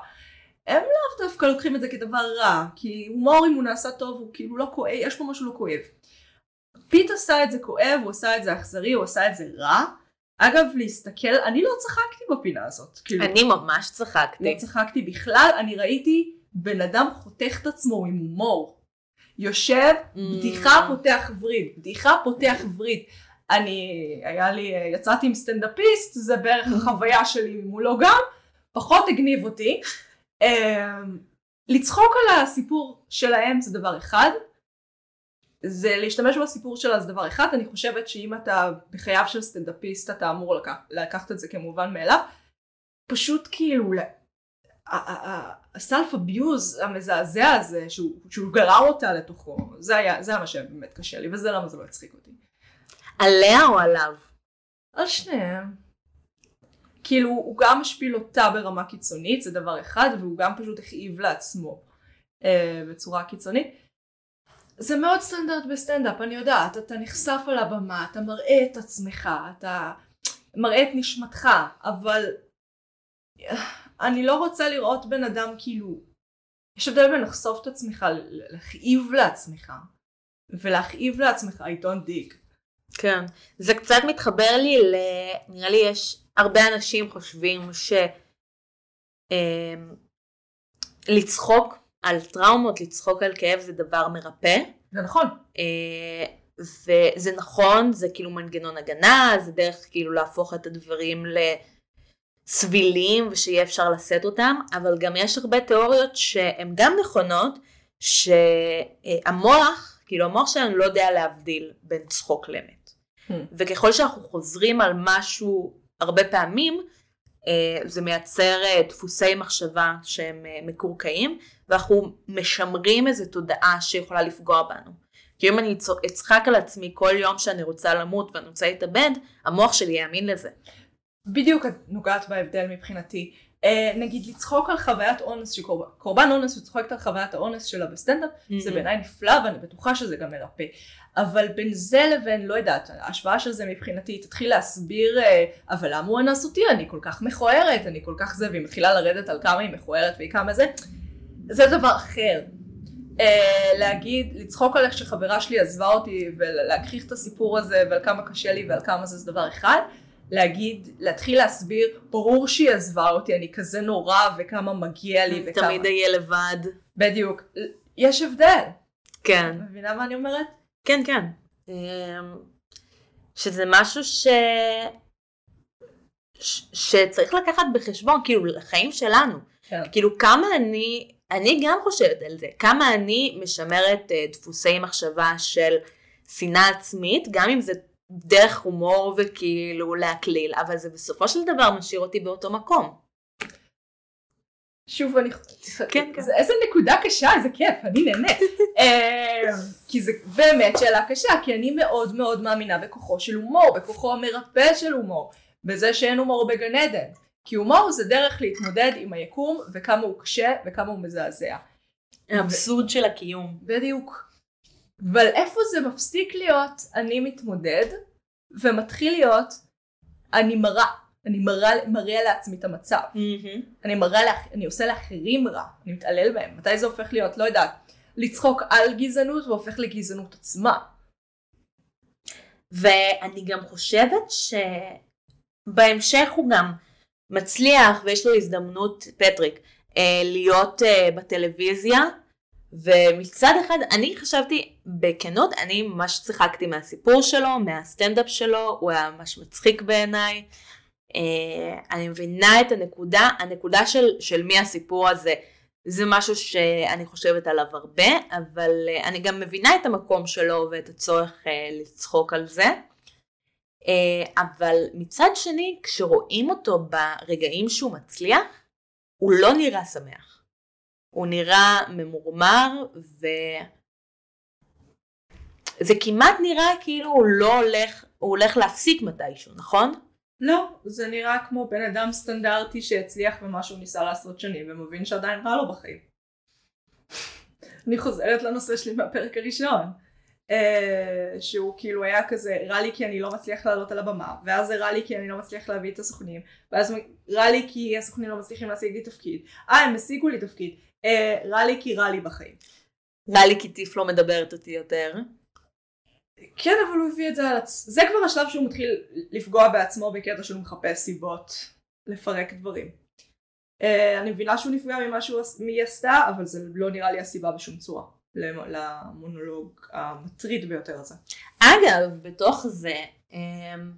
הם לאו דווקא לוקחים את זה כדבר רע, כי הומור אם הוא נעשה טוב הוא כאילו לא כואב, יש פה משהו לא כואב. פיט עשה את זה כואב, הוא עשה את זה אכזרי, הוא עשה את זה רע. אגב, להסתכל, אני לא צחקתי בפינה הזאת. כאילו, אני ממש צחקתי. לא צחקתי בכלל, אני ראיתי בן אדם חותך את עצמו עם הומור. יושב, Mm. בדיחה פותח וריד, בדיחה פותח וריד. אני, היה לי, יצאתי עם סטנדאפיסט, זה בערך החוויה שלי מולו גם, פחות הגניב אותי. אמ, לצחוק על הסיפור שלהם זה דבר אחד, זה להשתמש בסיפור שלה זה דבר אחד, אני חושבת שאם אתה בחייו של סטנדאפיסט אתה אמור לקח, לקחת את זה כמובן מאליו, פשוט כאילו הסלף אביוז המזעזע הזה שהוא, שהוא גרר אותה לתוכו, זה היה, זה היה מה שבאמת קשה לי וזה למה זה לא הצחיק אותי. עליה או עליו? על שניהם. כאילו הוא גם משפיל אותה ברמה קיצונית זה דבר אחד והוא גם פשוט הכאיב לעצמו אה, בצורה קיצונית. זה מאוד סטנדרט בסטנדאפ אני יודעת אתה נחשף על הבמה אתה מראה את עצמך אתה מראה את נשמתך אבל אה, אני לא רוצה לראות בן אדם כאילו יש הבדל בין לחשוף את עצמך ל- להכאיב לעצמך ולהכאיב לעצמך I don't dig כן. זה קצת מתחבר לי ל... נראה לי יש הרבה אנשים חושבים ש... אמ, לצחוק על טראומות, לצחוק על כאב זה דבר מרפא. זה נכון אה, וזה נכון, זה כאילו מנגנון הגנה, זה דרך כאילו להפוך את הדברים לסבילים ושיהיה אפשר לשאת אותם, אבל גם יש הרבה תיאוריות שהן גם נכונות, שהמוח, כאילו המוח שלנו לא יודע להבדיל בין צחוק לאמת. Hmm. וככל שאנחנו חוזרים על משהו הרבה פעמים, אה, זה מייצר אה, דפוסי מחשבה שהם אה, מקורקעים, ואנחנו משמרים איזו תודעה שיכולה לפגוע בנו. כי אם אני אצחק על עצמי כל יום שאני רוצה למות ואני רוצה להתאבד, המוח שלי יאמין לזה. בדיוק את נוגעת בהבדל מבחינתי. אה, נגיד לצחוק על חוויית אונס שקורבן קורבן אונס וצוחקת על חוויית האונס שלה בסטנדאפ זה Mhm. בעיניי נפלא ואני בטוחה שזה גם מרפא. אבל בין זה לבין לא יודעת ההשוואה של זה מבחינתי תתחיל להסביר אה, אבל למה הוא אנס אותי אני כל כך מכוערת אני כל כך זה והיא מתחילה לרדת על כמה היא מכוערת והיא כמה זה זה דבר אחר. אה, להגיד לצחוק על איך שחברה שלי עזבה אותי ולהגחיך את הסיפור הזה ועל כמה קשה לי ועל כמה זה זה דבר אחד. להגיד, להתחיל להסביר, ברור שהיא עזבה אותי, אני כזה נורא וכמה מגיע לי וכמה... תמיד אהיה לבד. בדיוק. יש הבדל. כן. מבינה מה אני אומרת? כן, כן. אמ, שזה משהו ש... ש... שצריך לקחת בחשבון, כאילו, לחיים שלנו. כן. כאילו, כמה אני, אני גם חושבת על זה, כמה אני משמרת אה, דפוסי מחשבה של שנאה עצמית, גם אם זה דרך הומור וכאילו להקליל, אבל זה בסופו של דבר משאיר אותי באותו מקום. שוב אני... כן, כן. זה, איזה נקודה קשה, איזה כיף, אני נהנית. *laughs* אה, כי זה באמת שאלה קשה, כי אני מאוד מאוד מאמינה בכוחו של הומור, בכוחו המרפא של הומור, בזה שאין הומור בגן עדן. כי הומור זה דרך להתמודד עם היקום וכמה הוא קשה וכמה הוא מזעזע. האבסורד של הקיום. בדיוק. אבל איפה זה מפסיק להיות אני מתמודד ומתחיל להיות אני מראה, אני מראה, מראה לעצמי את המצב. אני מראה, לאח... אני עושה לאחרים רע, אני מתעלל בהם. מתי זה הופך להיות, לא יודעת, לצחוק על גזענות והופך לגזענות עצמה. ואני גם חושבת שבהמשך הוא גם מצליח ויש לו הזדמנות, פטריק, אה, להיות אה, בטלוויזיה, ומצד אחד אני חשבתי בכנות, אני ממש צחקתי מהסיפור שלו, מהסטנדאפ שלו, הוא היה ממש מצחיק בעיניי. אה, אני מבינה את הנקודה, הנקודה של, של מי הסיפור הזה, זה משהו שאני חושבת עליו הרבה, אבל אה, אני גם מבינה את המקום שלו ואת הצורך אה, לצחוק על זה. אה, אבל מצד שני, כשרואים אותו ברגעים שהוא מצליח, הוא לא נראה שמח. הוא נראה ממורמר, וזה כמעט נראה כאילו הוא לא הולך, הוא הולך להפסיק מתישהו, נכון? לא, זה נראה כמו בן אדם סטנדרטי שהצליח במה שהוא ניסה לעשות שנים ומבין שעדיין רע לו בחיים. אני חוזרת לנושא שלי מהפרק הראשון. Uh, שהוא כאילו היה כזה רע לי כי אני לא מצליח לעלות על הבמה ואז זה רע לי כי אני לא מצליח להביא את הסוכנים ואז רע לי כי הסוכנים לא מצליחים להשיג לי תפקיד אה הם השיגו לי תפקיד רע לי כי רע לי בחיים רע לי כי טיף לא מדברת אותי יותר. כן, אבל הוא הביא את זה על עצמו. זה כבר השלב שהוא מתחיל לפגוע בעצמו בקטע שהוא מחפש סיבות לפרק דברים. Uh, אני מבינה שהוא נפגע ממה שהיא עשתה, אבל זה לא נראה לי הסיבה בשום צורה למונולוג המטריד ביותר הזה. אגב, בתוך זה, אמ,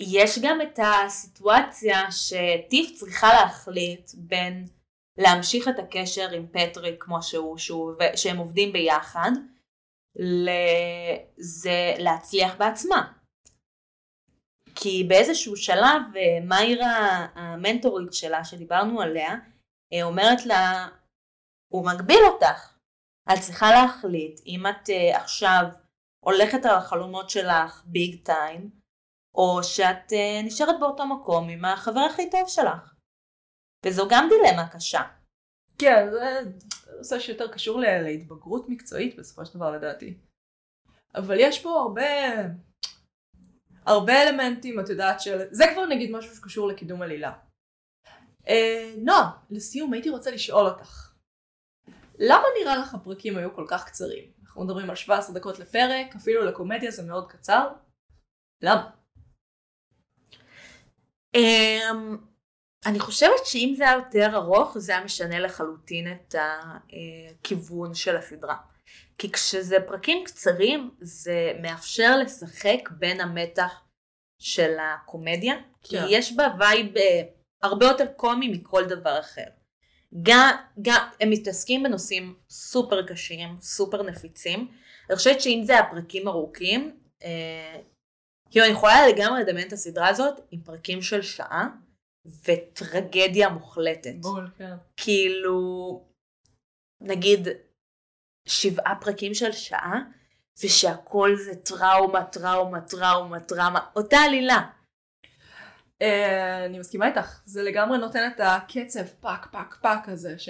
יש גם את הסיטואציה שטיף צריכה להחליט בין להמשיך את הקשר עם פטריק כמו שהוא, שהוא שהם עובדים ביחד, לזה להצליח בעצמה. כי באיזשהו שלב אה, מאירה המנטורית שלה שדיברנו עליה אה, אומרת לה הוא מגביל אותך את צריכה להחליט אם את uh, עכשיו הולכת על החלומות שלך ביג טיים או שאת נשארת באותו מקום עם החבר הכי טוב שלך וזו גם דילמה קשה. כן זה נושא שיותר קשור להתבגרות מקצועית בסופו של דבר לדעתי אבל יש פה הרבה הרבה אלמנטים, את יודעת, של... זה כבר נגיד משהו שקשור לקידום עלילה. אה, נועה, לסיום הייתי רוצה לשאול אותך. למה נראה לך הפרקים היו כל כך קצרים? אנחנו מדברים על 17 דקות לפרק, אפילו לקומדיה זה מאוד קצר. למה? אמ, אני חושבת שאם זה היה יותר ארוך זה היה משנה לחלוטין את הכיוון של הסדרה. כי כשזה פרקים קצרים זה מאפשר לשחק בין המתח של הקומדיה, כי כן. יש בה וייב אה, הרבה יותר קומי מכל דבר אחר. גם, גם הם מתעסקים בנושאים סופר קשים, סופר נפיצים. אני חושבת שאם זה הפרקים ארוכים, אה, כאילו אני יכולה לגמרי לדמיין את הסדרה הזאת עם פרקים של שעה וטרגדיה מוחלטת. בול, כן. כאילו, נגיד שבעה פרקים של שעה, ושהכל זה טראומה, טראומה, טראומה, טראומה, אותה עלילה. אה, אני מסכימה איתך, זה לגמרי נותן את הקצב פאק פאק פאק הזה, ש...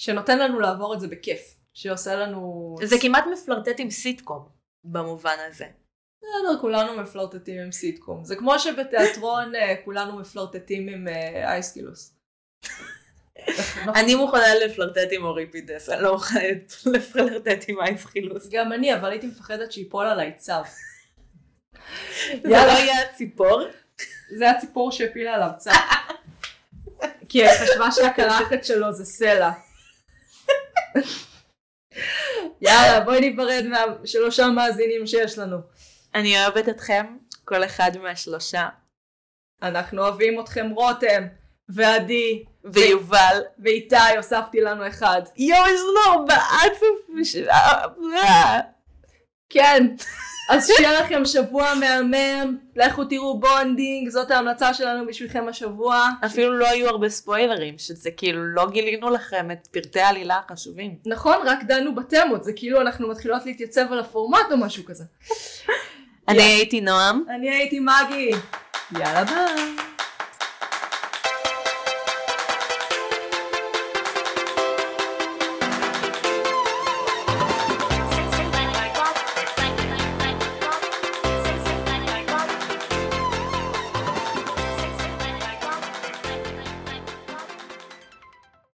שנותן לנו לעבור את זה בכיף, שעושה לנו... זה כמעט מפלרטט עם סיטקום, במובן הזה. בסדר, כולנו מפלרטטים עם סיטקום. זה כמו שבתיאטרון uh, כולנו מפלרטטים עם אייסקילוס. Uh, *laughs* אני מוכנה לפלרטט עם אוריפידס, אני לא מוכנה לפלרטט עם אייס חילוס. גם אני, אבל הייתי מפחדת שיפול עליי צו. זה לא יהיה הציפור? זה הציפור שהפילה עליו צו. *laughs* כי חשבה שהקלחת שלו זה סלע. *laughs* יאללה, בואי ניפרד מהשלושה מאזינים שיש לנו. אני אוהבת אתכם, כל אחד מהשלושה. אנחנו אוהבים אתכם רותם. ועדי, ויובל, ואיתי, הוספתי לנו אחד. יואו, יש לנו ארבעה צופים. כן, אז שיהיה לכם שבוע מהמם, לכו תראו בונדינג, זאת ההמלצה שלנו בשבילכם השבוע. אפילו לא היו הרבה ספוילרים, שזה כאילו לא גילינו לכם את פרטי העלילה החשובים. נכון, רק דנו בתמות, זה כאילו אנחנו מתחילות להתייצב על הפורמט או משהו כזה. אני הייתי נועם. אני הייתי מגי. יאללה ביי.